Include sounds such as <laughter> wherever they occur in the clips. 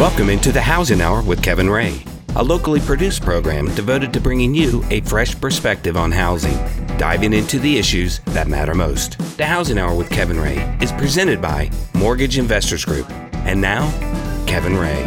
Welcome into the Housing Hour with Kevin Ray, a locally produced program devoted to bringing you a fresh perspective on housing, diving into the issues that matter most. The Housing Hour with Kevin Ray is presented by Mortgage Investors Group. And now, Kevin Ray.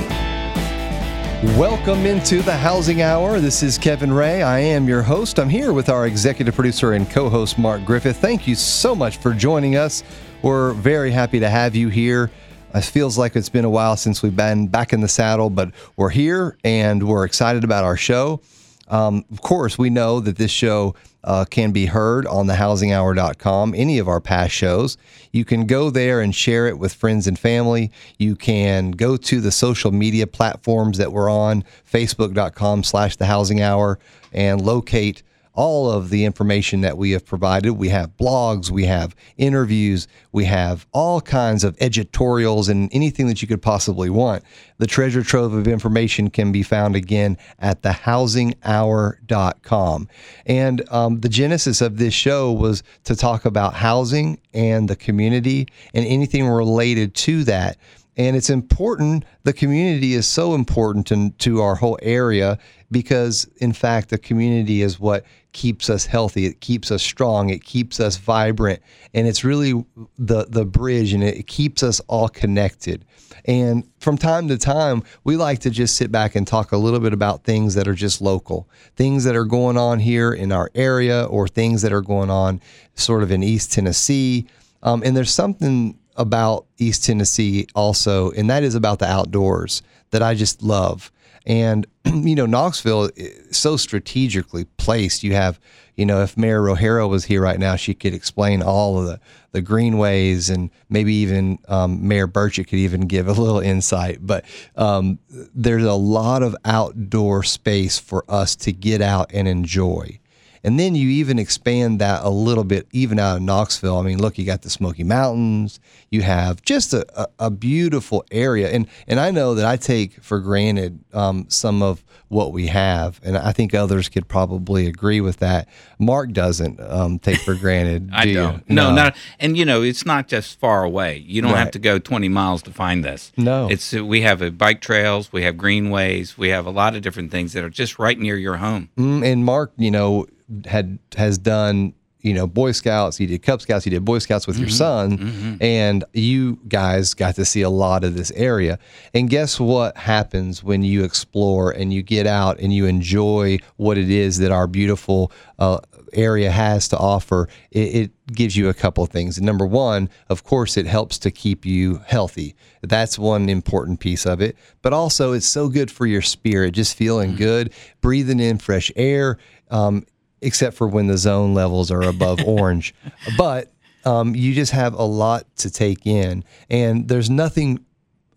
Welcome into the Housing Hour. This is Kevin Ray. I am your host. I'm here with our executive producer and co host, Mark Griffith. Thank you so much for joining us. We're very happy to have you here. It feels like it's been a while since we've been back in the saddle, but we're here and we're excited about our show. Um, of course, we know that this show uh, can be heard on thehousinghour.com, any of our past shows. You can go there and share it with friends and family. You can go to the social media platforms that we're on, facebook.com slash the housing hour, and locate all of the information that we have provided. We have blogs, we have interviews, we have all kinds of editorials and anything that you could possibly want. The treasure trove of information can be found again at thehousinghour.com. And um, the genesis of this show was to talk about housing and the community and anything related to that. And it's important, the community is so important to, to our whole area because, in fact, the community is what keeps us healthy. It keeps us strong. It keeps us vibrant. And it's really the, the bridge and it keeps us all connected. And from time to time, we like to just sit back and talk a little bit about things that are just local, things that are going on here in our area or things that are going on sort of in East Tennessee. Um, and there's something about East Tennessee also, and that is about the outdoors that I just love. And <clears throat> you know, Knoxville is so strategically placed. You have, you know, if Mayor Rogero was here right now, she could explain all of the the greenways, and maybe even um, Mayor Burchett could even give a little insight. But um, there's a lot of outdoor space for us to get out and enjoy. And then you even expand that a little bit, even out of Knoxville. I mean, look, you got the Smoky Mountains. You have just a, a, a beautiful area. And, and I know that I take for granted um, some of what we have. And I think others could probably agree with that. Mark doesn't um, take for granted. <laughs> I do don't. No, no, not. And you know, it's not just far away. You don't Right. have to go 20 miles to find this. No. It's we have uh, bike trails, we have greenways, we have a lot of different things that are just right near your home. Mm, and Mark, you know, had has done you know Boy Scouts. He did Cub Scouts. He did Boy Scouts with your son, and you guys got to see a lot of this area. And guess what happens when you explore and you get out and you enjoy what it is that our beautiful uh, area has to offer? It, it gives you a couple of things. Number one, of course, it helps to keep you healthy. That's one important piece of it. But also, it's so good for your spirit, just feeling good, breathing in fresh air. Um, except for when the ozone levels are above <laughs> orange. But um, you just have a lot to take in. And there's nothing,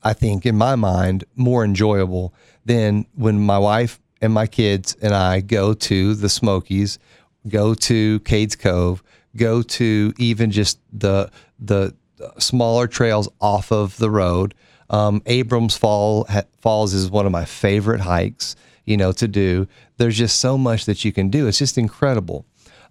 I think, in my mind, more enjoyable than when my wife and my kids and I go to the Smokies, go to Cades Cove, go to even just the, the smaller trails off of the road. Um, Abrams Fall ha, Falls is one of my favorite hikes, you know, to do. There's just so much that you can do. It's just incredible.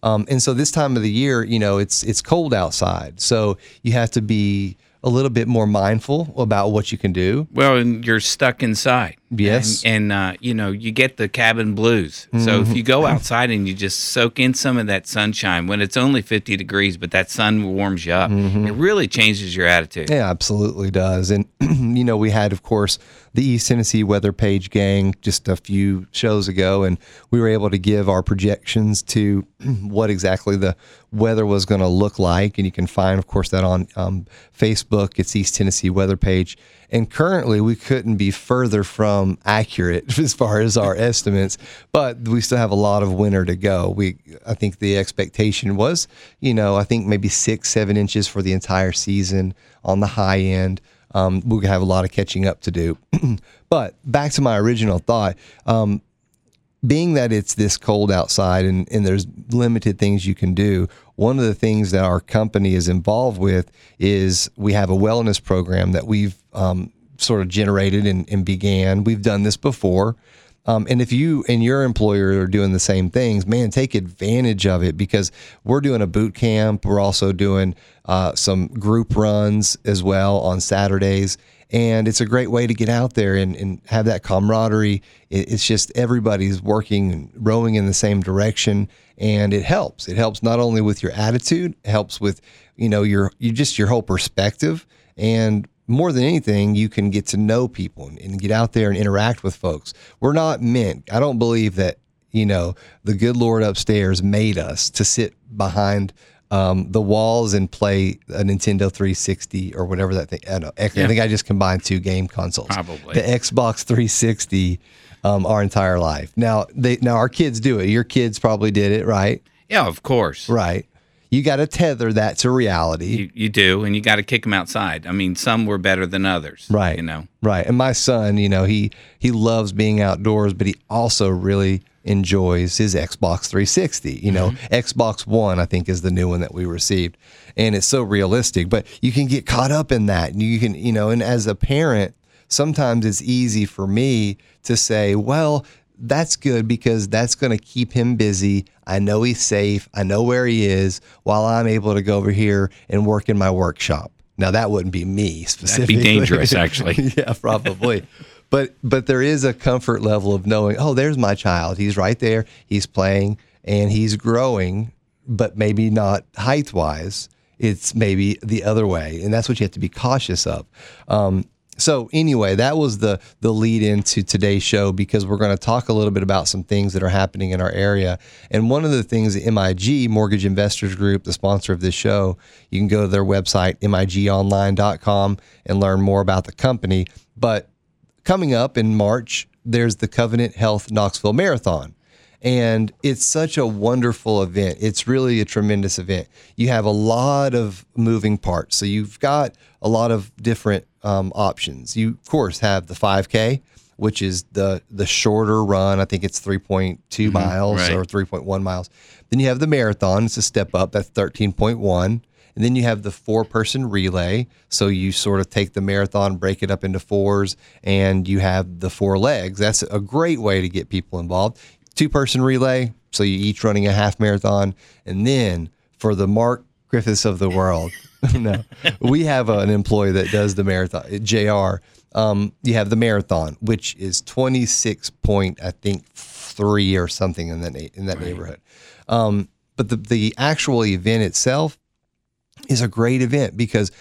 Um, and so this time of the year, you know, it's it's cold outside, so you have to be a little bit more mindful about what you can do. Well, and you're stuck inside. Yes. And, and uh, you know, you get the cabin blues. So if you go outside and you just soak in some of that sunshine when it's only 50 degrees, but that sun warms you up, it really changes your attitude. Yeah, absolutely does. And <clears throat> you know, we had, of course, the East Tennessee Weather Page gang just a few shows ago, and we were able to give our projections to <clears throat> what exactly the weather was going to look like. And you can find, of course, that on um, Facebook. It's East Tennessee Weather Page. And currently, we couldn't be further from accurate <laughs> as far as our estimates, but we still have a lot of winter to go. We, I think the expectation was, you know, I think maybe six, seven inches for the entire season on the high end. Um, we have a lot of catching up to do. <clears throat> but back to my original thought. Um, being that it's this cold outside and, and there's limited things you can do, one of the things that our company is involved with is we have a wellness program that we've um, sort of generated and, and began. We've done this before. Um, and if you and your employer are doing the same things, man, take advantage of it because we're doing a boot camp. We're also doing uh, some group runs as well on Saturdays. and it's a great way to get out there and, and have that camaraderie. It, it's just everybody's working rowing in the same direction, and it helps. It helps not only with your attitude, it helps with you know your you just your whole perspective, and more than anything, you can get to know people and, and get out there and interact with folks. We're not meant. I don't believe that you know the good Lord upstairs made us to sit behind um, the walls and play a Nintendo 360 or whatever that thing. I, know, I think I just combined two game consoles. Probably. the Xbox 360 um, our entire life. Now they now our kids do it. Your kids probably did it, right? Yeah, of course. Right. You got to tether that to reality. You, you do, and you got to kick them outside. I mean, some were better than others. Right. You know. Right. And my son, you know, he he loves being outdoors, but he also really enjoys his Xbox 360. You know, mm-hmm. Xbox One, I think, is the new one that we received, and it's so realistic. But you can get caught up in that, and you can, you know, and as a parent, sometimes it's easy for me to say, well. That's good because that's going to keep him busy. I know he's safe. I know where he is while I'm able to go over here and work in my workshop. Now that wouldn't be me specifically. That'd be dangerous, <laughs> actually. yeah, probably. but but there is a comfort level of knowing, oh, there's my child. He's right there. He's playing and he's growing, but maybe not height wise. It's maybe the other way, and that's what you have to be cautious of. Um, so anyway, that was the the lead into today's show because we're going to talk a little bit about some things that are happening in our area. And one of the things MIG Mortgage Investors Group, the sponsor of this show, you can go to their website migonline.com and learn more about the company. But coming up in March, there's the Covenant Health Knoxville Marathon. And it's such a wonderful event. It's really a tremendous event. You have a lot of moving parts. So you've got a lot of different um, options. You, of course, have the 5K, which is the the shorter run. I think it's 3.2 miles right. or 3.1 miles. Then you have the marathon. It's a step up. That's 13.1. And then you have the four person relay. So you sort of take the marathon, break it up into fours, and you have the four legs. That's a great way to get people involved. Two person relay. So you each running a half marathon. And then for the Mark Griffiths of the world, <laughs> no, we have an employee that does the marathon, JR. Um, you have the marathon, which is 26 point, I think, three or something in that, in that neighborhood. Um, but the, the actual event itself is a great event because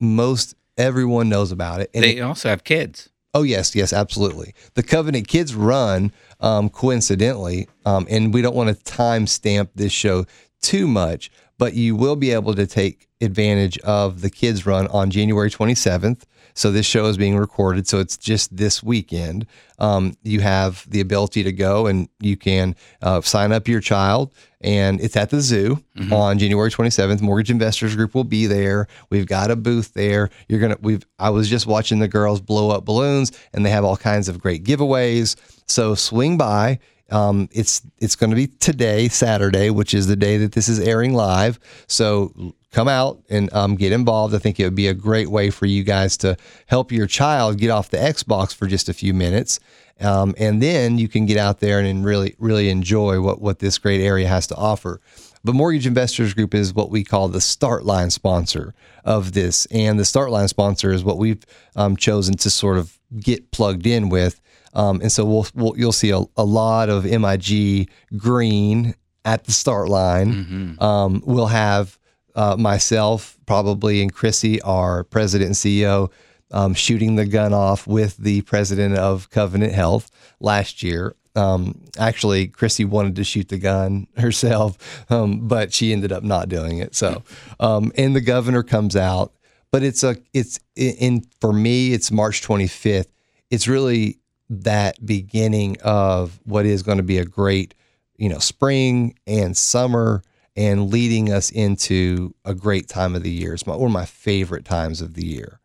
most everyone knows about it. And They also have kids. Oh yes, yes, absolutely. The Covenant Kids Run, um, coincidentally, um, and we don't want to time stamp this show too much, but you will be able to take advantage of the Kids Run on January 27th. So this show is being recorded, so it's just this weekend. Um, you have the ability to go and you can uh, sign up your child, and it's at the zoo on January 27th. Mortgage Investors Group will be there. We've got a booth there. You're gonna. We've. I was just watching the girls blow up balloons, and they have all kinds of great giveaways. So swing by. Um, it's it's going to be today, Saturday, which is the day that this is airing live. So come out and um, get involved. I think it would be a great way for you guys to help your child get off the Xbox for just a few minutes, um, and then you can get out there and really really enjoy what what this great area has to offer. But Mortgage Investors Group is what we call the start line sponsor of this, and the start line sponsor is what we've um, chosen to sort of get plugged in with. Um, and so we'll, we'll you'll see a, a lot of MIG green at the start line. Um, we'll have uh, myself probably and Chrissy, our president and CEO, um, shooting the gun off with the president of Covenant Health last year. Um, actually, Chrissy wanted to shoot the gun <laughs> herself, um, but she ended up not doing it. So, um, and the governor comes out, but it's a it's in for me it's March 25th. It's really that beginning of what is going to be a great, you know, spring and summer and leading us into a great time of the year. It's my, one of my favorite times of the year.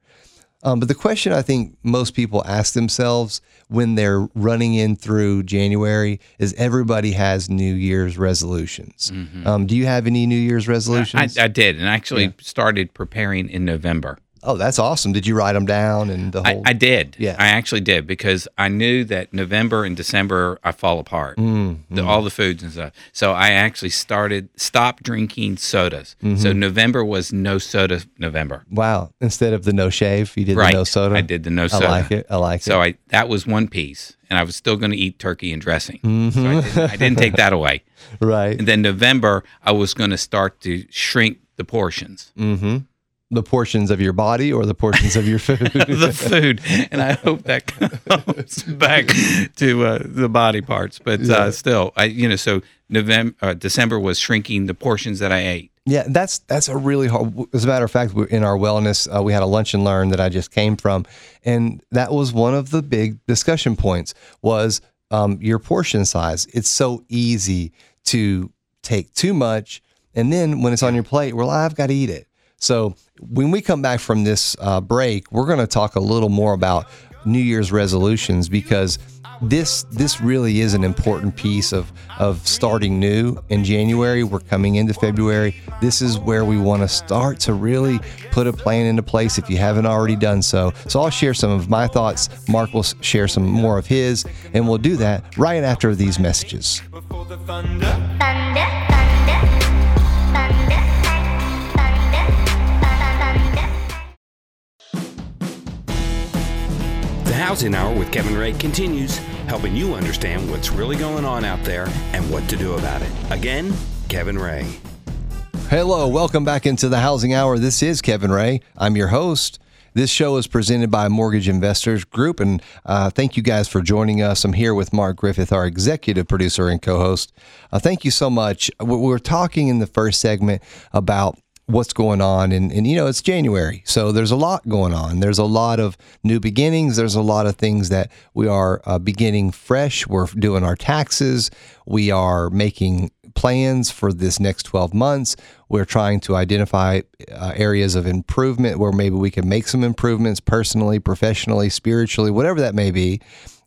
Um, but the question I think most people ask themselves when they're running in through January is everybody has New Year's resolutions. Um, do you have any New Year's I, resolutions? I did, and I actually started preparing in November. Oh, that's awesome. Did you write them down and the I, whole? I did. Yeah. I actually did because I knew that November and December I fall apart. Mm, The, all the foods and stuff. So I actually started stopped drinking sodas. Mm-hmm. So November was no soda November. wow. Instead of the no shave, you did right. the no soda. I did the no soda. I like it. I like So it. So I that was one piece, and I was still going to eat turkey and dressing. Mm-hmm. So I didn't, I didn't take that away. <laughs> right. And then November, I was going to start to shrink the portions, Mm-hmm. The portions of your body or the portions of your food. <laughs> the food, and I hope that comes <laughs> back to uh, the body parts. But Yeah. uh, still, I you know, so November, uh, December was shrinking the portions that I ate. Yeah, that's that's a really hard. As a matter of fact, in our wellness, uh, we had a lunch and learn that I just came from, and that was one of the big discussion points was um, your portion size. It's so easy to take too much, and then when it's on your plate, well, I've got to eat it. So when we come back from this uh, break, we're going to talk a little more about New Year's resolutions because this this really is an important piece of of starting new in January. We're coming into February. This is where we want to start to really put a plan into place if you haven't already done so. So I'll share some of my thoughts. Mark will share some more of his, and we'll do that right after these messages. thunder, thunder, The Housing Hour with Kevin Ray continues, helping you understand what's really going on out there and what to do about it. Again, Kevin Ray. Hello, welcome back into the Housing Hour. This is Kevin Ray. I'm your host. This show is presented by Mortgage Investors Group, and uh, thank you guys for joining us. I'm here with Mark Griffith, our executive producer and co host. Uh, thank you so much. We we were talking in the first segment about what's going on and, and you know it's january. So there's a lot going on. There's a lot of new beginnings. There's a lot of things that we are uh, beginning fresh. We're doing our taxes. We are making plans for this next 12 months. We're trying to identify uh, areas of improvement where maybe we can make some improvements personally professionally spiritually whatever that may be.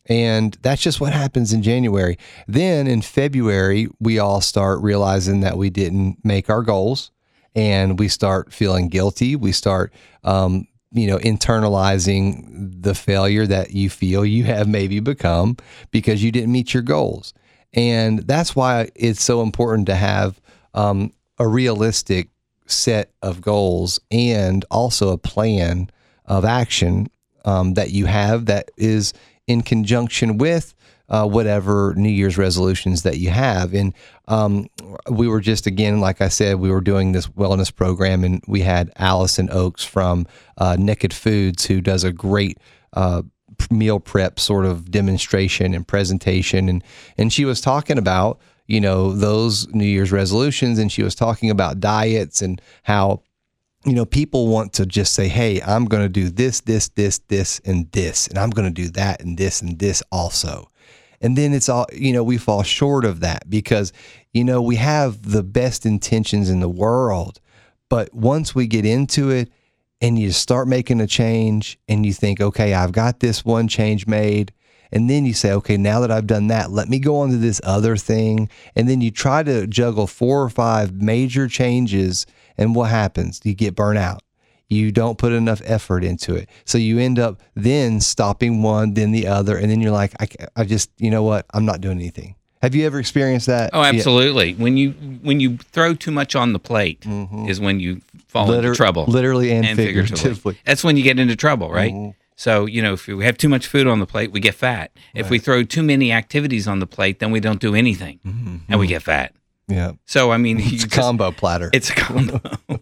And that's just what happens in January. Then in February, we all start realizing that we didn't make our goals and we start feeling guilty. We start, um, you know, internalizing the failure that you feel you have maybe become because you didn't meet your goals. And that's why it's so important to have um, a realistic set of goals and also a plan of action um, that you have that is in conjunction with uh, whatever New Year's resolutions that you have. And um, we were just, again, like I said, we were doing this wellness program and we had Allison Oaks from uh, Naked Foods who does a great uh, meal prep sort of demonstration and presentation. And, and she was talking about, you know, those New Year's resolutions and she was talking about diets and how you know, people want to just say, hey, I'm going to do this, this, this, this, and this, and I'm going to do that and this and this also. And then it's all, you know, we fall short of that because, you know, we have the best intentions in the world. But once we get into it and you start making a change and you think, okay, I've got this one change made. And then you say, okay, now that I've done that, let me go on to this other thing. And then you try to juggle four or five major changes. And what happens? You get burnt out. You don't put enough effort into it. So you end up then stopping one, then the other. And then you're like, I, I just, you know what? I'm not doing anything. Have you ever experienced that? Oh, absolutely. When you when you throw too much on the plate is when you fall Mm-hmm. Liter- into trouble. literally and figuratively. That's when you get into trouble, right? Mm-hmm. So, you know, if we have too much food on the plate, we get fat. If we throw too many activities on the plate, then we don't do anything and we get fat. Yeah. So, I mean. It's a just- combo platter. It's a combo.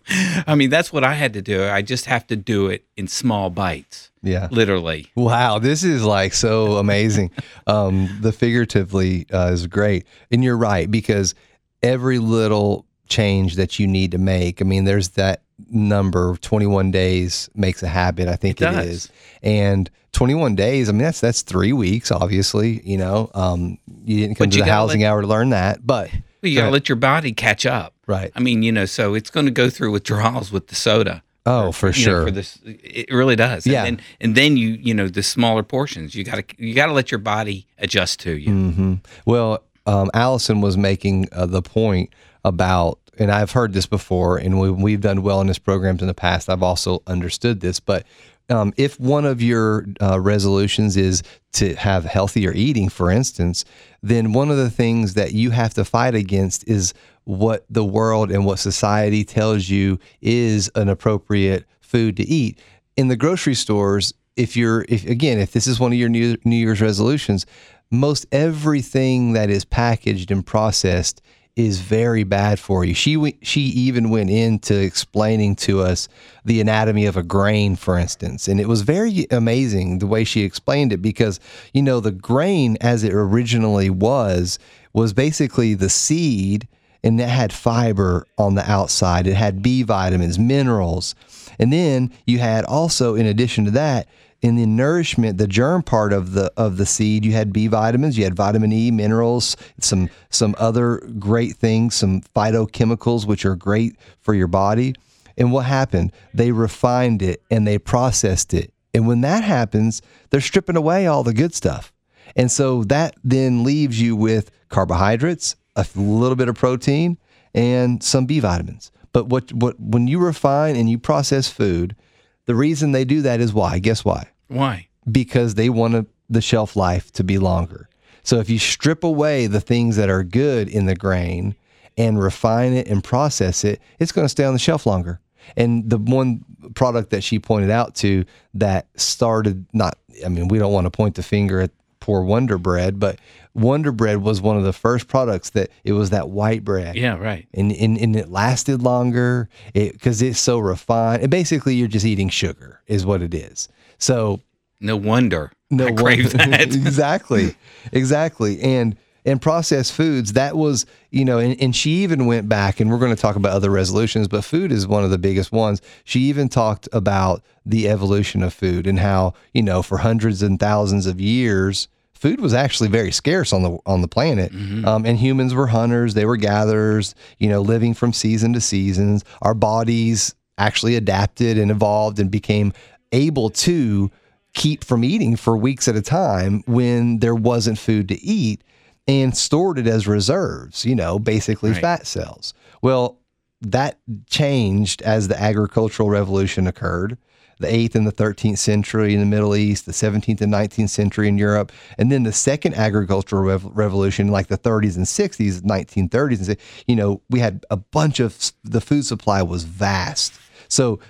<laughs> I mean, that's what I had to do. I just have to do it in small bites, yeah. literally. Wow, this is like so amazing. <laughs> um, the figuratively uh, is great, and you're right because every little change that you need to make. I mean, there's that number 21 days makes a habit. I think It it is, and 21 days. I mean, that's that's three weeks. Obviously, you know, um, you didn't come But to the housing let- hour to learn that, but You got to ahead. let your body catch up. right. I mean, you know, so it's going to go through withdrawals with the soda. Oh, for know, sure. for this, it really does. Yeah. And then, and then you, you know, the smaller portions, you got to, you got to let your body adjust to you. Mm-hmm. Well, um, Allison was making uh, the point about and I've heard this before, and we, we've done wellness programs in the past. I've also understood this, but um, if one of your uh, resolutions is to have healthier eating, for instance, then one of the things that you have to fight against is what the world and what society tells you is an appropriate food to eat. In the grocery stores, if you're, if again, if this is one of your New, New Year's resolutions, most everything that is packaged and processed is very bad for you. She she even went into explaining to us the anatomy of a grain, for instance, and it was very amazing the way she explained it because you know the grain as it originally was was basically the seed and it had fiber on the outside. It had B vitamins, minerals, and then you had also in addition to that in the nourishment, the germ part of the of the seed, you had B vitamins, you had vitamin E, minerals, some some other great things, some phytochemicals which are great for your body. And what happened? They refined it and they processed it. And when that happens, they're stripping away all the good stuff. And so that then leaves you with carbohydrates, a little bit of protein, and some B vitamins. But what what when you refine and you process food, the reason they do that is why? Guess why? Why? Because they want to, the shelf life to be longer. So if you strip away the things that are good in the grain and refine it and process it, it's going to stay on the shelf longer. And the one product that she pointed out to that started not, I mean, we don't want to point the finger at poor Wonder Bread, but Wonder Bread was one of the first products that it was that white bread Yeah, right. and, and, and it lasted longer because it's so refined. And basically, you're just eating sugar, is what it is. So, No wonder. no I crave that. <laughs> <laughs> exactly, exactly. And and processed foods that was you know and, and she even went back and we're going to talk about other resolutions but food is one of the biggest ones she even talked about the evolution of food and how you know for hundreds and thousands of years food was actually very scarce on the on the planet um, and humans were hunters they were gatherers you know living from season to seasons our bodies actually adapted and evolved and became able to keep from eating for weeks at a time when there wasn't food to eat and stored it as reserves, you know, basically Right. fat cells. Well, that changed as the agricultural revolution occurred. The 8th and the 13th century in the Middle East, the 17th and 19th century in Europe, and then the second agricultural rev- revolution, like the 30s and 60s, 1930s, and you know, we had a bunch of the food supply was vast. So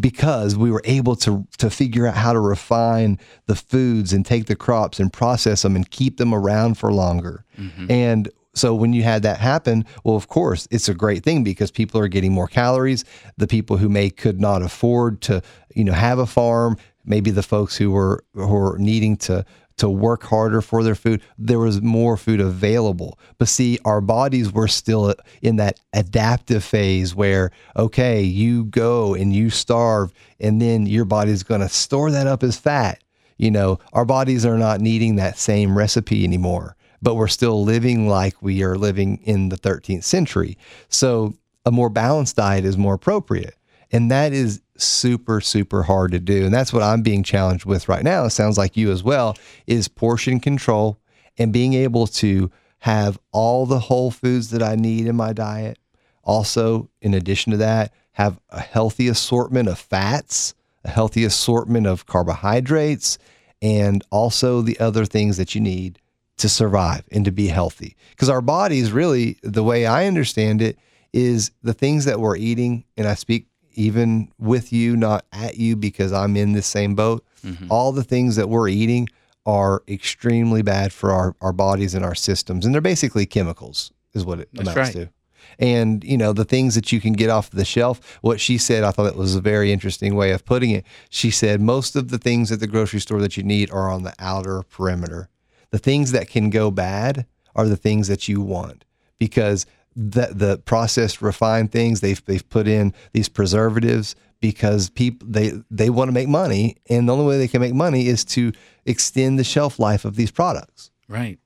because we were able to to figure out how to refine the foods and take the crops and process them and keep them around for longer. Mm-hmm. And so when you had that happen, well, of course, it's a great thing because people are getting more calories. The people who may could not afford to, you know, have a farm, maybe the folks who were who were needing to to work harder for their food, there was more food available. But see, our bodies were still in that adaptive phase where, okay, you go and you starve, and then your body's going to store that up as fat. You know, our bodies are not needing that same recipe anymore, but we're still living like we are living in the 13th century. So a more balanced diet is more appropriate. And that is super, super hard to do. And that's what I'm being challenged with right now. It sounds like you as well is portion control and being able to have all the whole foods that I need in my diet. Also, in addition to that, have a healthy assortment of fats, a healthy assortment of carbohydrates, and also the other things that you need to survive and to be healthy. Because our bodies, really, the way I understand it, is the things that we're eating, and I speak even with you, not at you, because I'm in the same boat. Mm-hmm. All the things that we're eating are extremely bad for our, our bodies and our systems. And they're basically chemicals, is what it That's amounts right. to. And, you know, the things that you can get off the shelf, what she said, I thought that was a very interesting way of putting it. She said, most of the things at the grocery store that you need are on the outer perimeter. The things that can go bad are the things that you want because the, the processed refined things they've, they've put in these preservatives because people they they want to make money and the only way they can make money is to extend the shelf life of these products. Right.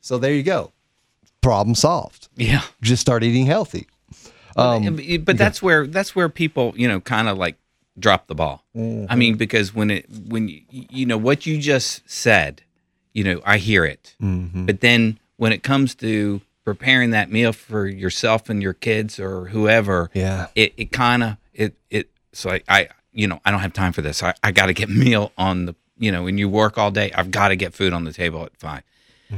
So there you go. Problem solved. Yeah. Just start eating healthy. Um, but that's where that's where people you know kind of like drop the ball. Mm-hmm. I mean because when it when you, you know what you just said, you know I hear it, Mm-hmm. but then when it comes to preparing that meal for yourself and your kids or whoever, Yeah. it, it kind of it it so I, I you know I don't have time for this. I, I got to get <laughs> meal on the you know when you work all day, I've got to get food on the table at 5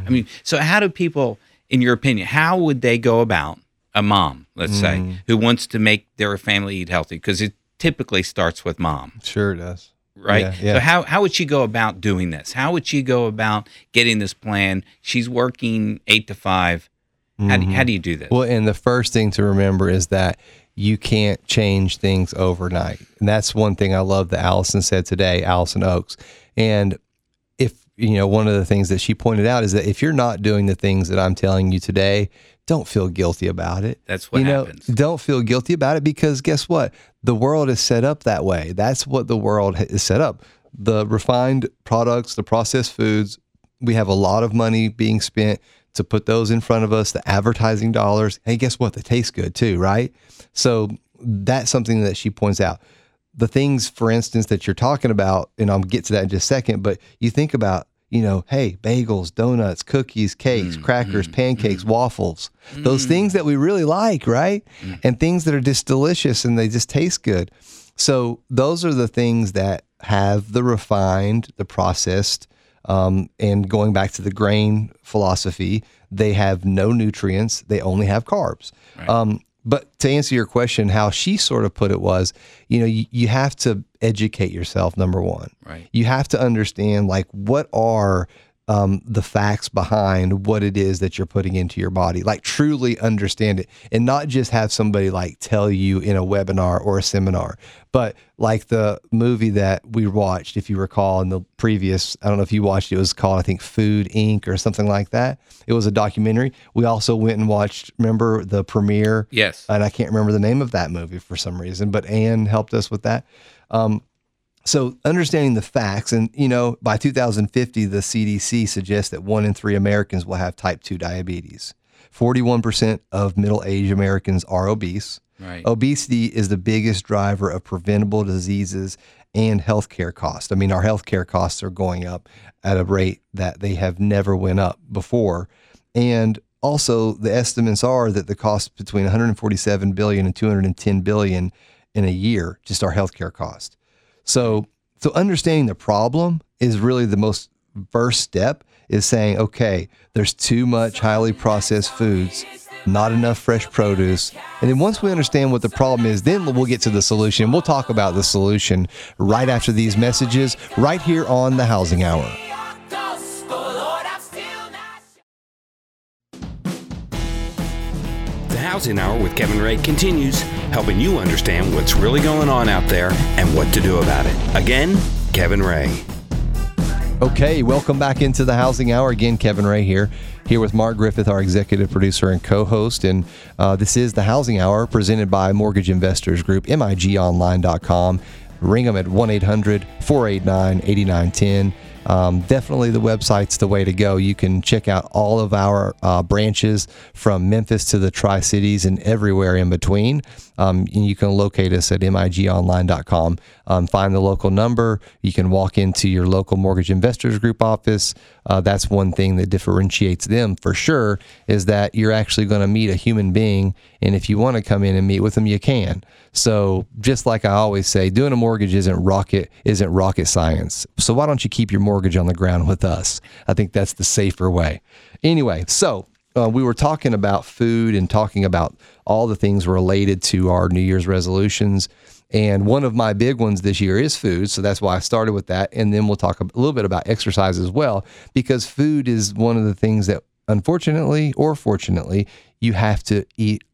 I mean, so how do people, in your opinion, how would they go about a mom, let's say, who wants to make their family eat healthy? Because it typically starts with mom Sure does. Right? Yeah, yeah. So how how would she go about doing this? How would she go about getting this plan? She's working eight to 5 How do, how mm-hmm. do you do this? Well, and the first thing to remember is that you can't change things overnight. And that's one thing I love that Allison said today, Allison Oaks. And if, you know, one of the things that she pointed out is that if you're not doing the things that I'm telling you today, don't feel guilty about it. That's what you know, happens. Don't feel guilty about it because guess what? The world is set up that way. That's what the world is set up. The refined products, the processed foods, we have a lot of money being spent to put those in front of us, the advertising dollars. Hey, guess what? They taste good too, right? So that's something that she points out. The things, for instance, that you're talking about, and I'll get to that in just a second, but you think about, you know, hey, bagels, donuts, cookies, cakes, mm, crackers, mm, pancakes, mm-hmm. waffles, those mm. things that we really like, right? And things that are just delicious and they just taste good. So those are the things that have the refined, the processed, um, and going back to the grain philosophy, they have no nutrients. They only have carbs. Um, but to answer your question, how she sort of put it was, you know, you, you have to educate yourself. Number one, Right. You have to understand like what are um, the facts behind what it is that you're putting into your body. Like truly understand it, and not just have somebody like tell you in a webinar or a seminar, but like the movie that we watched, if you recall, in the previous, I don't know if you watched it, it was called, I think, Food Inc. or something like that. It was a documentary. We also went and watched, remember the premiere? Yes. And I can't remember the name of that movie for some reason, but Anne helped us with that. Um, so understanding the facts, and you know, by 2050, the CDC suggests that one in three Americans will have type 2 diabetes. 41% of middle-aged Americans are obese. Right. Obesity is the biggest driver of preventable diseases and healthcare costs. I mean, our healthcare costs are going up at a rate that they have never went up before. And also the estimates are that the cost between 147 billion and 210 billion in a year, just our healthcare cost. So, so understanding the problem is really the most first step is saying, okay, there's too much highly processed foods, not enough fresh produce. And then once we understand what the problem is, then we'll get to the solution. We'll talk about the solution right after these messages, right here on the Housing Hour. Housing Hour with Kevin Ray continues, helping you understand what's really going on out there and what to do about it. Again, Kevin Ray. Okay, welcome back into the Housing Hour. Again, Kevin Ray here, here with Mark Griffith, our executive producer and co host. And uh, this is the Housing Hour presented by Mortgage Investors Group, migonline.com. Ring them at 1 800 489 8910. Um, definitely the website's the way to go. You can check out all of our uh, branches from Memphis to the Tri Cities and everywhere in between. Um, you can locate us at migonline.com. Um, find the local number. You can walk into your local mortgage investors group office. Uh, that's one thing that differentiates them for sure is that you're actually going to meet a human being. And if you want to come in and meet with them, you can. So just like I always say, doing a mortgage isn't rocket isn't rocket science. So why don't you keep your mortgage on the ground with us? I think that's the safer way. Anyway, so uh, we were talking about food and talking about all the things related to our New Year's resolutions. And one of my big ones this year is food. So that's why I started with that. And then we'll talk a little bit about exercise as well, because food is one of the things that, unfortunately or fortunately, you have to eat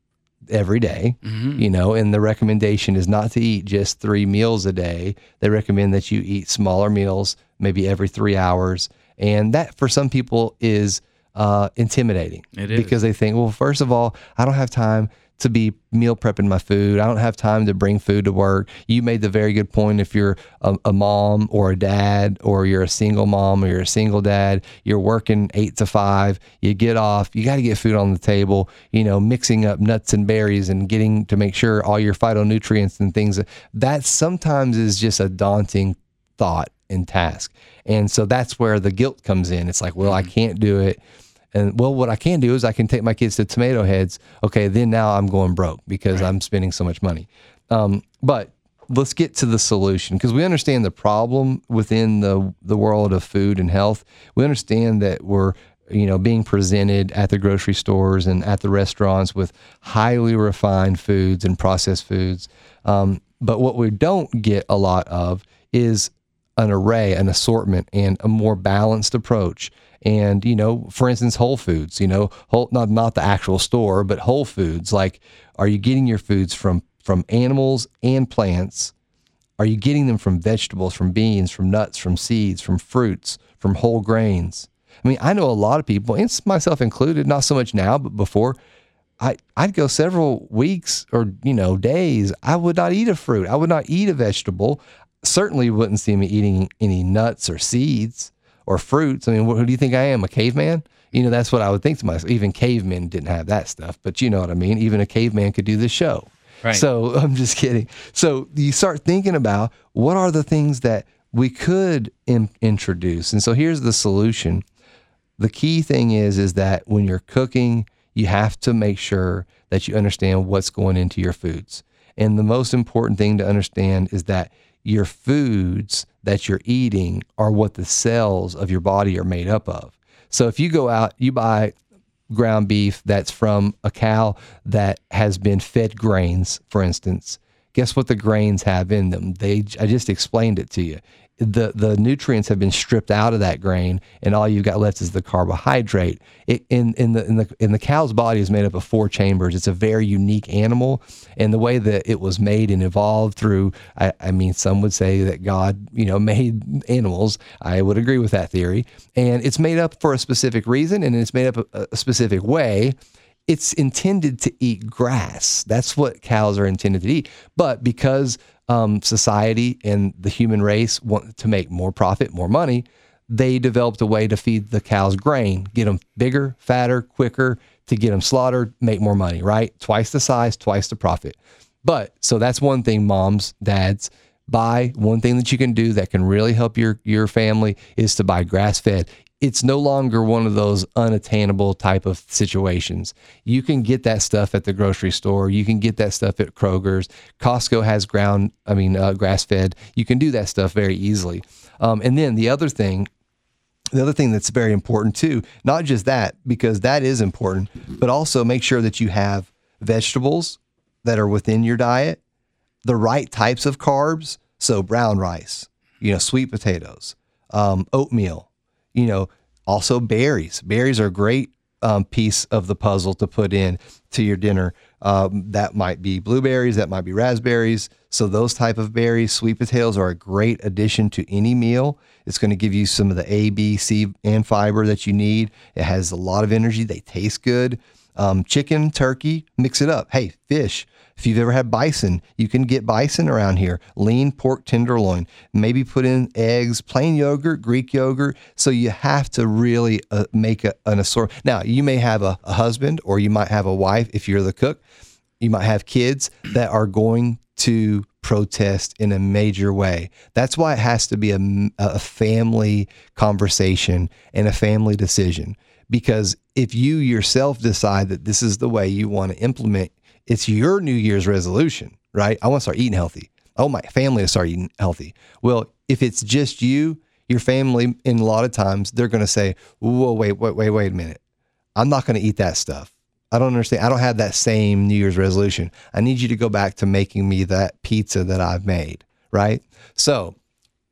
every day, you know, and the recommendation is not to eat just three meals a day. They recommend that you eat smaller meals, maybe every three hours. And that for some people is uh, intimidating It is. because they think, well, first of all, I don't have time to be meal prepping my food. I don't have time to bring food to work. You made the very good point. If you're a, a mom or a dad, or you're a single mom or you're a single dad, you're working eight to five, you get off, you got to get food on the table, you know, mixing up nuts and berries and getting to make sure all your phytonutrients and things that sometimes is just a daunting thought and task. And so that's where the guilt comes in. It's like, well, I can't do it. And well, what I can do is I can take my kids to Tomato Heads. Okay, then now I'm going broke because I'm spending so much money. Um, but let's get to the solution because we understand the problem within the the world of food and health. We understand that we're you know being presented at the grocery stores and at the restaurants with highly refined foods and processed foods. Um, but what we don't get a lot of is an array, an assortment, and a more balanced approach. And you know, for instance, Whole Foods. You know, whole, not not the actual store, but Whole Foods. Like, are you getting your foods from from animals and plants? Are you getting them from vegetables, from beans, from nuts, from seeds, from fruits, from whole grains? I mean, I know a lot of people, and myself included, not so much now, but before, I, I'd go several weeks or, you know, days. I would not eat a fruit. I would not eat a vegetable. Certainly wouldn't see me eating any nuts or seeds or fruits. I mean, who do you think I am? A caveman? You know, that's what I would think to myself. Even cavemen didn't have that stuff, but you know what I mean? Even a caveman could do this show. Right. So <laughs> I'm just kidding. So you start thinking about what are the things that we could in, introduce. And so here's the solution. The key thing is is that when you're cooking, you have to make sure that you understand what's going into your foods. And the most important thing to understand is that your foods that you're eating are what the cells of your body are made up of. So if you go out, you buy ground beef that's from a cow that has been fed grains, for instance, guess what the grains have in them? They I just explained it to you. The the nutrients have been stripped out of that grain, and all you've got left is the carbohydrate. It, in in the in the in the cow's body is made up of four chambers. It's a very unique animal, and the way that it was made and evolved through. I, I mean, some would say that God, you know, <laughs> made animals. I would agree with that theory, and it's made up for a specific reason, and it's made up a, a specific way it's intended to eat grass. That's what cows are intended to eat. But because um, society and the human race want to make more profit, more money, they developed a way to feed the cows grain, get them bigger, fatter, quicker, to get them slaughtered, make more money, right? Twice the size, twice the profit. But so that's one thing, moms, dads, buy one thing that you can do that can really help your your family is to buy grass fed it's no longer one of those unattainable type of situations. You can get that stuff at the grocery store. You can get that stuff at Kroger's. Costco has ground, I mean, uh, grass fed. You can do that stuff very easily. Um, and then the other thing, the other thing that's very important too, not just that, because that is important, but also make sure that you have vegetables that are within your diet, the right types of carbs. So brown rice, you know, sweet potatoes, um, oatmeal, you know, also berries. Berries are a great um, piece of the puzzle to put in to your dinner. Um, that might be blueberries, that might be raspberries. So those type of berries, sweet potatoes are a great addition to any meal. It's going to give you some of the A, B, C, and fiber that you need. It has a lot of energy. They taste good. Um, chicken, turkey, mix it up. Hey, fish. If you've ever had bison, you can get bison around here. Lean pork tenderloin. Maybe put in eggs, plain yogurt, Greek yogurt. So you have to really uh, make a, an assortment. Now, you may have a, a husband or you might have a wife if you're the cook. You might have kids that are going to protest in a major way. That's why it has to be a, a family conversation and a family decision. Because if you yourself decide that this is the way you want to implement, it's your New Year's resolution, right? I want to start eating healthy. Oh, my family to start eating healthy. Well, if it's just you, your family, in a lot of times, they're going to say, whoa, wait, wait, wait, wait a minute. I'm not going to eat that stuff. I don't understand. I don't have that same New Year's resolution. I need you to go back to making me that pizza that I've made, right? So,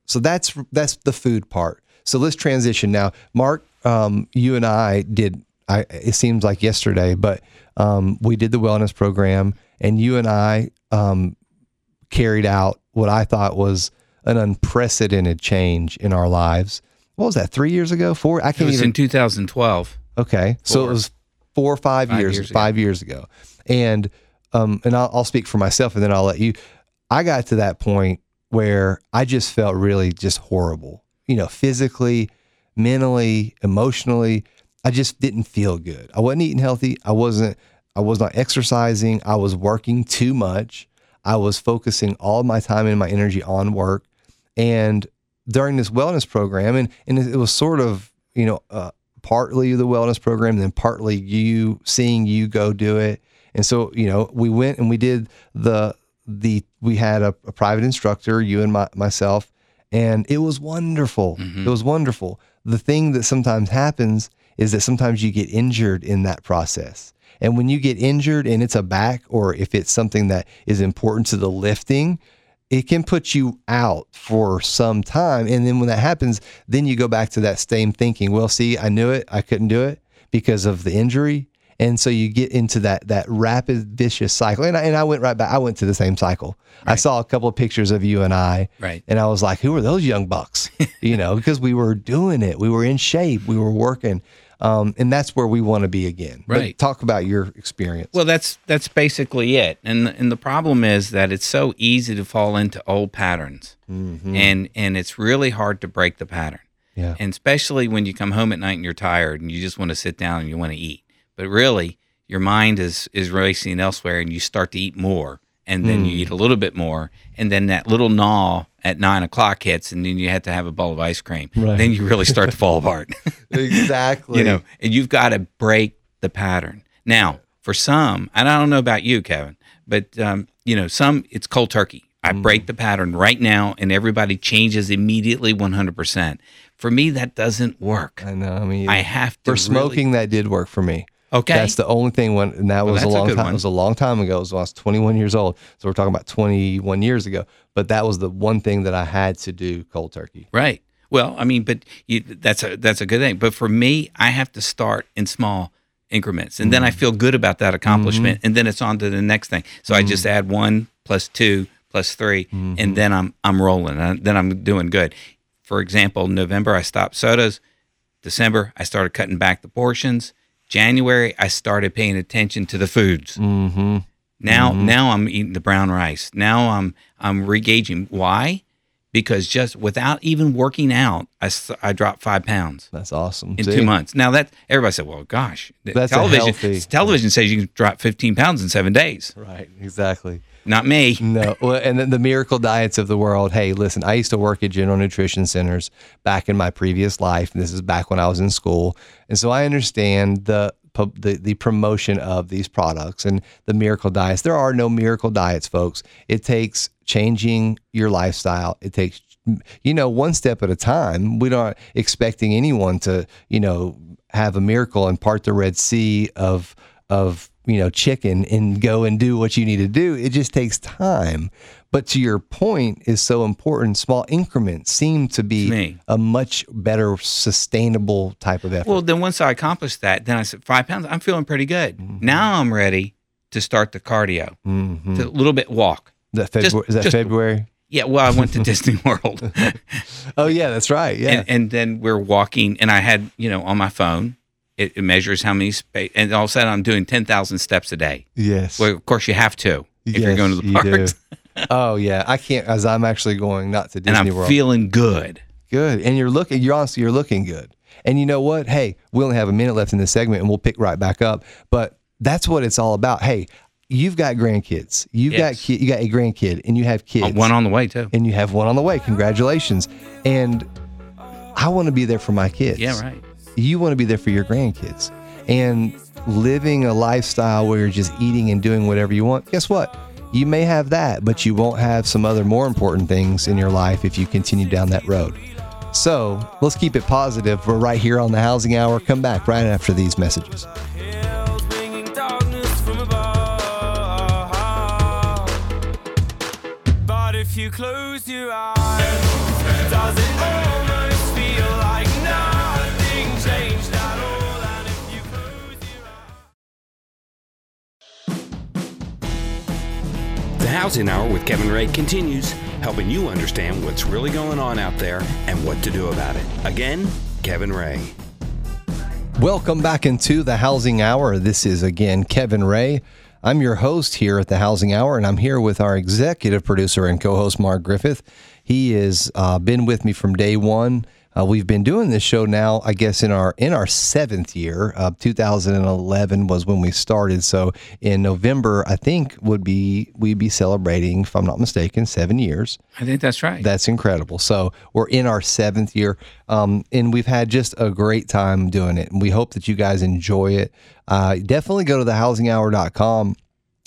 so that's that's the food part. So let's transition now. Mark, um, you and I did. I it seems like yesterday, but um, we did the wellness program, and you and I um, carried out what I thought was an unprecedented change in our lives. What was that? Three years ago? Four? I It can't was even. in 2012. Okay, so it was four or five, Five years, years ago. five years ago, and um, and I'll, I'll speak for myself, and then I'll let you. I got to that point where I just felt really just horrible, you know, physically, mentally, emotionally. I just didn't feel good. I wasn't eating healthy. I wasn't. I was not exercising. I was working too much. I was focusing all my time and my energy on work, and during this wellness program, and and it was sort of you know uh, partly the wellness program, then partly you seeing you go do it. And so, you know, we went and we did the the we had a, a private instructor, you and my, myself, and it was wonderful. It was wonderful. The thing that sometimes happens is that sometimes you get injured in that process. And when you get injured and it's a back or if it's something that is important to the lifting, it can put you out for some time. And then when that happens, then you go back to that same thinking. Well, see, I knew it, I couldn't do it because of the injury. And so you get into that that rapid vicious cycle. And I, and I went right back. I went to the same cycle. I saw a couple of pictures of you and I. Right. And I was like, who are those young bucks? <laughs> you know, because we were doing it. We were in shape. We were working. Um, and that's where we want to be again. But Right. talk about your experience. Well, that's that's basically it. And and the problem is that it's so easy to fall into old patterns, and and it's really hard to break the pattern. yeah. And especially when you come home at night and you're tired and you just want to sit down and you want to eat, but really your mind is is racing elsewhere, and you start to eat more, and then you eat a little bit more, and then that little gnaw at nine o'clock hits, and then you have to have a bowl of ice cream. Right. Then you really start to fall apart. <laughs> <laughs> exactly. you know, and you've got to break the pattern. Now, for some, and I don't know about you, Kevin, but um, you know, some it's cold turkey. I Mm. break the pattern right now, and everybody changes immediately, one hundred percent. For me, that doesn't work. I know. I mean, I have to for really- smoking that did work for me. Okay. That's the only thing when and that was a that's a long good time. one. It was a long time ago. It was when I was 21 years old. So we're talking about 21 years ago. But that was the one thing that I had to do cold turkey. Right. Well, I mean, but you, that's a that's a good thing. But for me, I have to start in small increments, and Mm. then I feel good about that accomplishment, Mm-hmm. and then it's on to the next thing. So I just add one plus two plus 3 Mm-hmm. and then I'm I'm rolling, and then I'm doing good. For example, November I stopped sodas. December I started cutting back the portions. January I started paying attention to the foods. Mm-hmm. Now, now I'm eating the brown rice. Now I'm I'm regaging. Why? Because just without even working out, I, I dropped five pounds That's awesome. in See? two months. Now that everybody said, "Well, gosh, That's television healthy- television says you can drop 15 pounds in seven days." Right. Exactly. Not me. No, well, and then the miracle diets of the world. Hey, listen, I used to work at General Nutrition Centers back in my previous life, this is back when I was in school, and so I understand the the, the promotion of these products and the miracle diets. There are no miracle diets, folks. It takes changing your lifestyle. It takes you know one step at a time. We're not expecting anyone to you know have a miracle and part the Red Sea of of you know chicken and go and do what you need to do it just takes time but to your point is so important small increments seem to be me. a much better sustainable type of effort Well, then once I accomplished that, then I said five pounds. I'm feeling pretty good. Now I'm ready to start the cardio, Mhm. to a little bit walk. Is that February, just- is that just- February Yeah, well, I went to <laughs> Disney World. <laughs> oh yeah that's right yeah and, and then we're walking and i had you know on my phone it, it measures how many space and all of a sudden i'm doing 10000 steps a day yes well of course you have to if you're going to the parks <laughs> oh yeah i can't as i'm actually going not to Disney and i'm world feeling good Good. And you're looking, you're honestly, you're looking good. And you know what? Hey, we only have a minute left in this segment and we'll pick right back up. But that's what it's all about. Hey, you've got grandkids. You've got ki- you got a grandkid and you have kids. Uh, one on the way too and you have one on the way. Congratulations. And I want to be there for my kids. yeah right You want to be there for your grandkids. And living a lifestyle where you're just eating and doing whatever you want, guess what? You may have that, but you won't have some other more important things in your life if you continue down that road. So let's keep it positive. We're right here on the Housing Hour. Come back right after these messages. If you close your eyes, Housing Hour with Kevin Ray continues, helping you understand what's really going on out there and what to do about it. Again, Kevin Ray. Welcome back into the Housing Hour. This is again Kevin Ray. I'm your host here at the Housing Hour, and I'm here with our executive producer and co-host Mark Griffith. He has uh, been with me from day one Uh, we've been doing this show now, I guess, in our in our seventh year. Uh, 2011 was when we started. So in November, I think would be we'd be celebrating, if I'm not mistaken, seven years. I think that's right. That's incredible. So we're in our seventh year, um, and we've had just a great time doing it. And we hope that you guys enjoy it. Uh, definitely go to thehousinghour.com.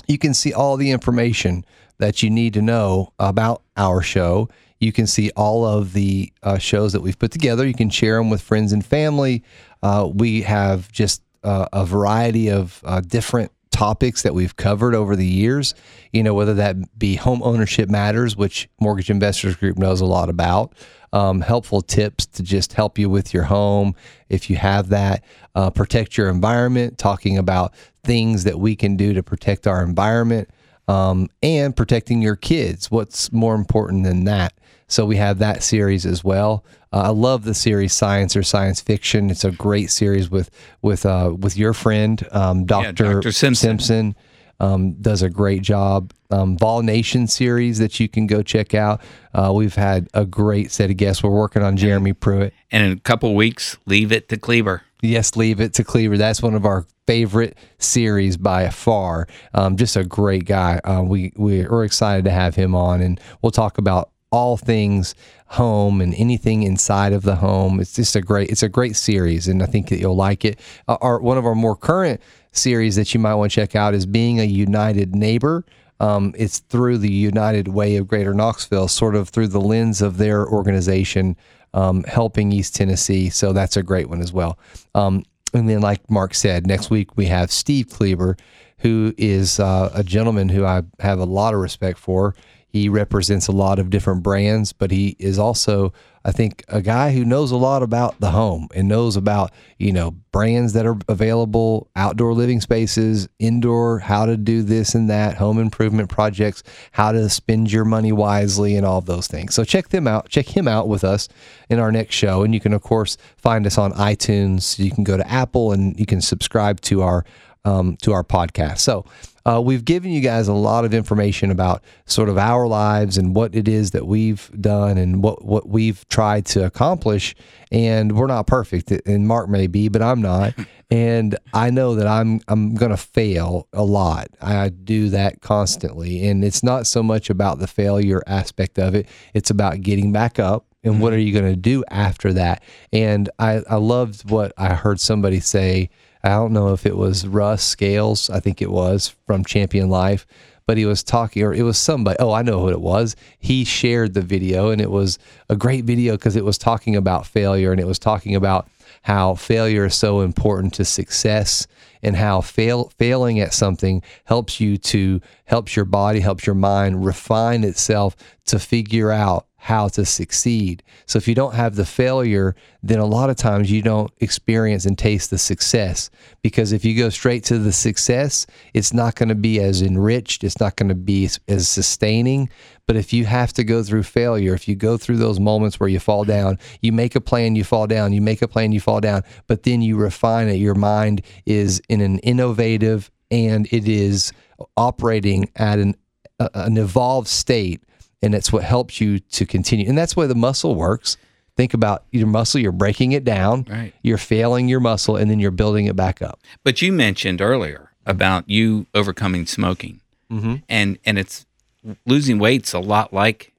You can see all the information that you need to know about our show. You can see all of the uh, shows that we've put together. You can share them with friends and family. Uh, we have just uh, a variety of uh, different topics that we've covered over the years. You know, whether that be home ownership matters, which Mortgage Investors Group knows a lot about, um, helpful tips to just help you with your home if you have that, uh, protect your environment, talking about things that we can do to protect our environment um, and protecting your kids. What's more important than that? So we have that series as well. Uh, I love the series Science or Science Fiction. It's a great series with with uh, with your friend um, Doctor Dr. Simpson. Simpson. Um, does a great job. Um, Vol Nation series that you can go check out. Uh, we've had a great set of guests. We're working on Jeremy Pruitt. and in a couple weeks, leave it to Kleber. Yes, leave it to Cleaver. That's one of our favorite series by far. Um, just a great guy. Uh, we we're excited to have him on, and we'll talk about all things home and anything inside of the home. It's just a great it's a great series, and I think that you'll like it. Uh, our one of our more current series that you might want to check out is being a United Neighbor. Um, it's through the United Way of Greater Knoxville, sort of through the lens of their organization um, helping East Tennessee. So that's a great one as well. Um, and then, like Mark said, next week we have Steve Kleber, who is uh, a gentleman who I have a lot of respect for. He represents a lot of different brands, but he is also, I think, a guy who knows a lot about the home and knows about, you know, brands that are available, outdoor living spaces, indoor, how to do this and that, home improvement projects, how to spend your money wisely, and all of those things. So check them out. Check him out with us in our next show. And you can, of course, find us on iTunes. You can go to Apple and you can subscribe to our um, to our podcast. So uh, we've given you guys a lot of information about sort of our lives and what it is that we've done and what what we've tried to accomplish. And we're not perfect, and Mark may be, but I'm not. <laughs> And I know that I'm I'm gonna fail a lot. I do that constantly, and it's not so much about the failure aspect of it. It's about getting back up and what are you going to do after that? And I, I loved what I heard somebody say. I don't know if it was Russ Scales, I think it was from Champion Life, but he was talking, or it was somebody. Oh, I know who it was. He shared the video, and it was a great video because it was talking about failure and it was talking about how failure is so important to success and how fail, failing at something helps you to helps your body helps your mind refine itself to figure out how to succeed. So if you don't have the failure, then a lot of times you don't experience and taste the success. Because if you go straight to the success, it's not going to be as enriched, it's not going to be as, sustaining. But if you have to go through failure, if you go through those moments where you fall down, you make a plan, you fall down, you make a plan, you fall down, but then you refine it. Your mind is in an innovative and it is operating at an, a- an evolved state and it's what helps you to continue. And that's why the muscle works. Think about your muscle, you're breaking it down, Right. you're failing your muscle, and then you're building it back up. But you mentioned earlier about you overcoming smoking, Mm-hmm. and and it's losing weight's a lot like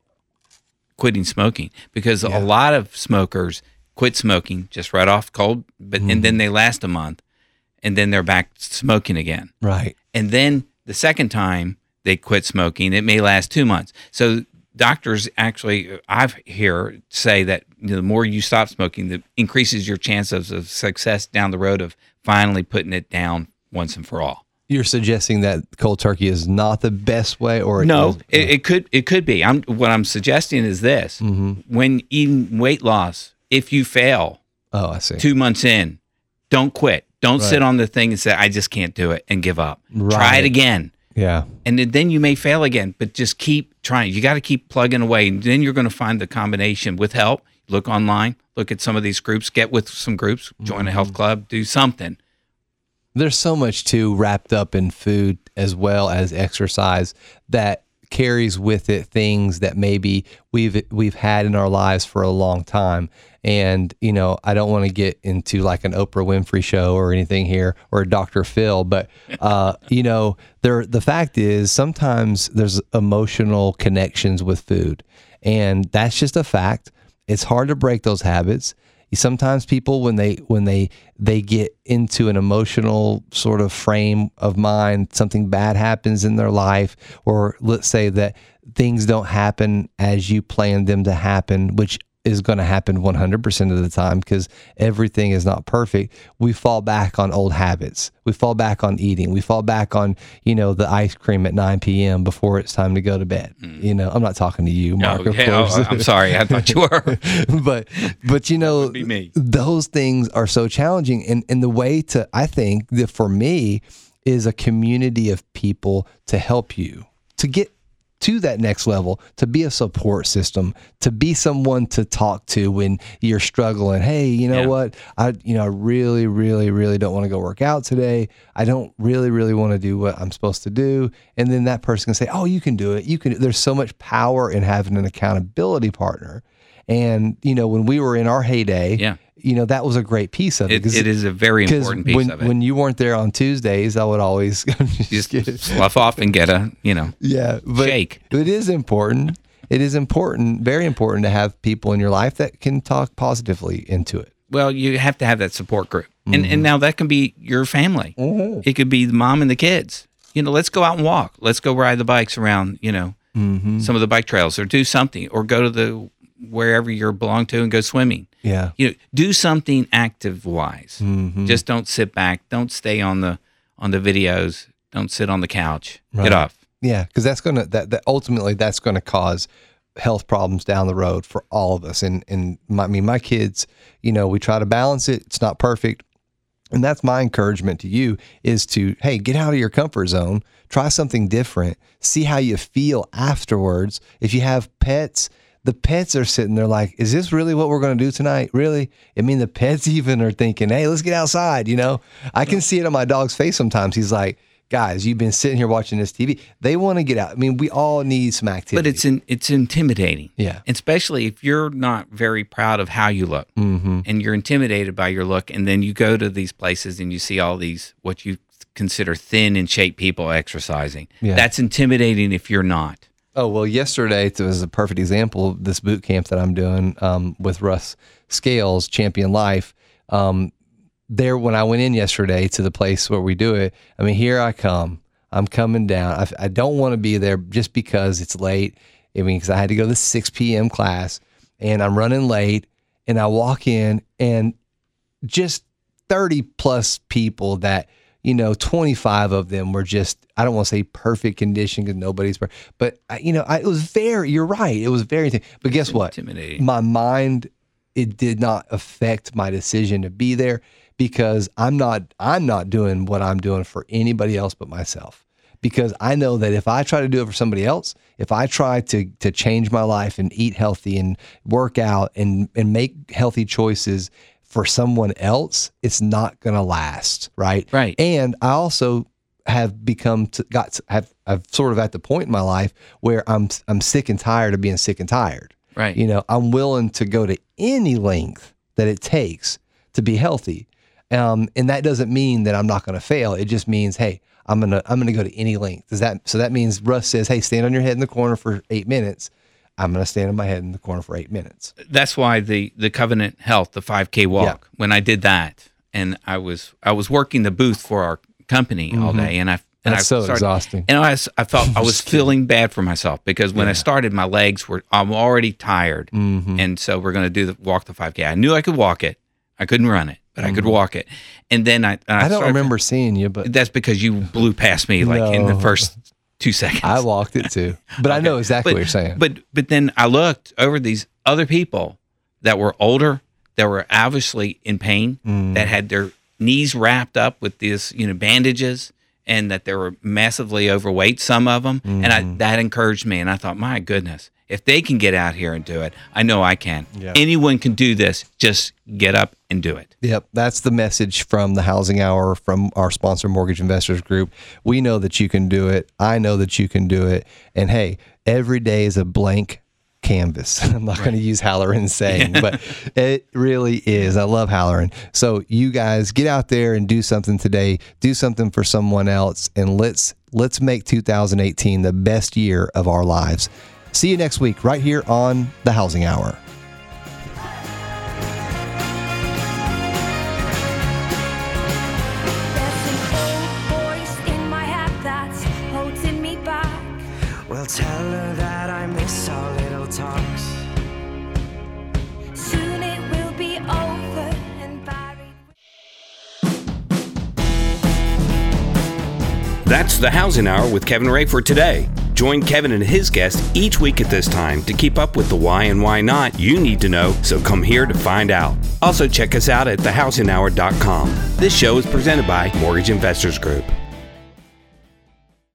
quitting smoking because a lot of smokers quit smoking just right off cold, but and Mm-hmm. then they last a month, and then they're back smoking again, Right. and then the second time they quit smoking, it may last two months. So doctors actually, I've hear say that you know, the more you stop smoking, the increases your chances of success down the road of finally putting it down once and for all. You're suggesting that cold turkey is not the best way, or it No, it, it could it could be. I'm what I'm suggesting is this: mm-hmm. when eating weight loss, if you fail oh, I see. two months in, don't quit. Don't sit on the thing and say I just can't do it and give up. Try it again. Yeah. and then- then you may fail again but just keep trying you got to keep plugging away and then you're going to find the combination with help look online look at some of these groups get with some groups join a health mm-hmm. club do something There's so much too wrapped up in food as well as exercise that carries with it things that maybe we've we've had in our lives for a long time. And you know, I don't want to get into like an Oprah Winfrey show or anything here or a Dr. Phil, but uh, <laughs> you know, there the fact is sometimes there's emotional connections with food, and that's just a fact. It's hard to break those habits sometimes people when they when they they get into an emotional sort of frame of mind something bad happens in their life or let's say that things don't happen as you planned them to happen which is going to happen 100% of the time because everything is not perfect. We fall back on old habits. We fall back on eating. We fall back on you know the ice cream at 9 p.m before it's time to go to bed. Mm. You know i'm not talking to you mark oh, of Okay, oh, I'm sorry. I thought you were. <laughs> but but you know those things are so challenging. And and the way to i think that for me is a community of people to help you to get to that next level to be a support system to be someone to talk to when you're struggling. Hey you know Yeah. what? I you know i really really really don't want to go work out today. I don't really really want to do what i'm supposed to do. And then that person can say oh you can do it. You can there's so much power in having an accountability partner. And you know, when we were in our heyday, Yeah. You know, that was a great piece of it. It, it is a very important piece when, of it. when you weren't there on Tuesdays, I would always <laughs> just just slough off and get a, you know, yeah, but shake. it is important. It is important, very important to have people in your life that can talk positively into it. well, you have to have that support group. And Mm-hmm. and now that can be your family. It could be the mom and the kids. You know, let's go out and walk. Let's go ride the bikes around, you know, Mm-hmm. some of the bike trails or do something or go to the wherever you belong to and go swimming. Yeah. You know, do something active wise. Mm-hmm. Just don't sit back. Don't stay on the on the videos. Don't sit on the couch. Right. Get off. Yeah, because that's gonna that, that ultimately that's gonna cause health problems down the road for all of us. And and my, I mean, my kids, you know, we try to balance it. It's not perfect, and that's my encouragement to you is to hey, get out of your comfort zone, try something different, see how you feel afterwards. If you have pets. The pets are sitting there like, is this really what we're going to do tonight? Really? I mean, the pets <laughs> even are thinking, hey, let's get outside. You know, I can see it on my dog's face sometimes. He's like, guys, you've been sitting here watching this TV. They want to get out. I mean, we all need some activity. But it's in, it's intimidating. Yeah. Especially if you're not very proud of how you look Mm-hmm. and you're intimidated by your look. And then you go to these places and you see all these, what you consider thin and shape people exercising. Yeah. That's intimidating if you're not. Oh well, yesterday was a perfect example of this boot camp that I'm doing um, with Russ Scales, Champion Life. Um, there, when I went in yesterday to the place where we do it, I mean, here I come. I'm coming down. I, I don't want to be there just because it's late. I mean, because I had to go to the 6 p.m. class, and I'm running late. And I walk in, and just 30 plus people that you know 25 of them were just i don't want to say perfect condition because nobody's per- but I, you know I, it was very you're right it was very but guess what? My mind it did not affect my decision to be there because i'm not i'm not doing what i'm doing for anybody else but myself. Because i know that if i try to do it for somebody else if i try to to change my life and eat healthy and work out and and make healthy choices for someone else it's not going to last right Right. and i also have become to, got to- have I've sort of at the point in my life where I'm I'm sick and tired of being sick and tired. Right. You know, I'm willing to go to any length that it takes to be healthy. Um, and that doesn't mean that I'm not going to fail. It just means, hey, I'm gonna I'm gonna go to any length. Does that so that means Russ says, hey, stand on your head in the corner for eight minutes. I'm gonna stand on my head in the corner for eight minutes. that's why the the covenant health the 5k walk when i did that and i was i was working the booth for our company all day and i and Mm-hmm. That's I so exhausting. and I, I felt I was <laughs> feeling bad for myself because when I started, my legs were I'm already tired, Mm-hmm. and so we're going to do the walk the 5K. I knew I could walk it, I couldn't run it, but I could walk it. And then I Mm-hmm. I don't started- remember seeing you, but That's because you blew past me like in the first <laughs> two seconds. I walked it too. But I <laughs> know exactly what you're saying. But but then I looked over these other people that were older, that were obviously in pain, Mm. that had their knees wrapped up with these you know bandages, and that they were massively overweight. Some of them, and I, Mm. that encouraged me. And I thought, my goodness, If they can get out here and do it, I know I can. Yeah. Anyone can do this. Just get up and do it. Yep, that's the message from the Housing Hour from our sponsor, Mortgage Investors Group. We know that you can do it. I know that you can do it. And hey, every day is a blank canvas. <laughs> I'm not going to use Halloran's <laughs> saying, but it really is. I love Halloran. So you guys get out there and do something today. Do something for someone else, and let's let's make 2018 the best year of our lives. See you next week, right here on the Housing Hour. There's an old voice in my head that's holding me back. Well, tell her that I miss our little talks. Soon it will be over and buried. That's the Housing Hour with Kevin Ray for today. Join Kevin and his guests each week at this time to keep up with the why and why not you need to know, so come here to find out. Also, check us out at thehousinghour.com. This show is presented by Mortgage Investors Group.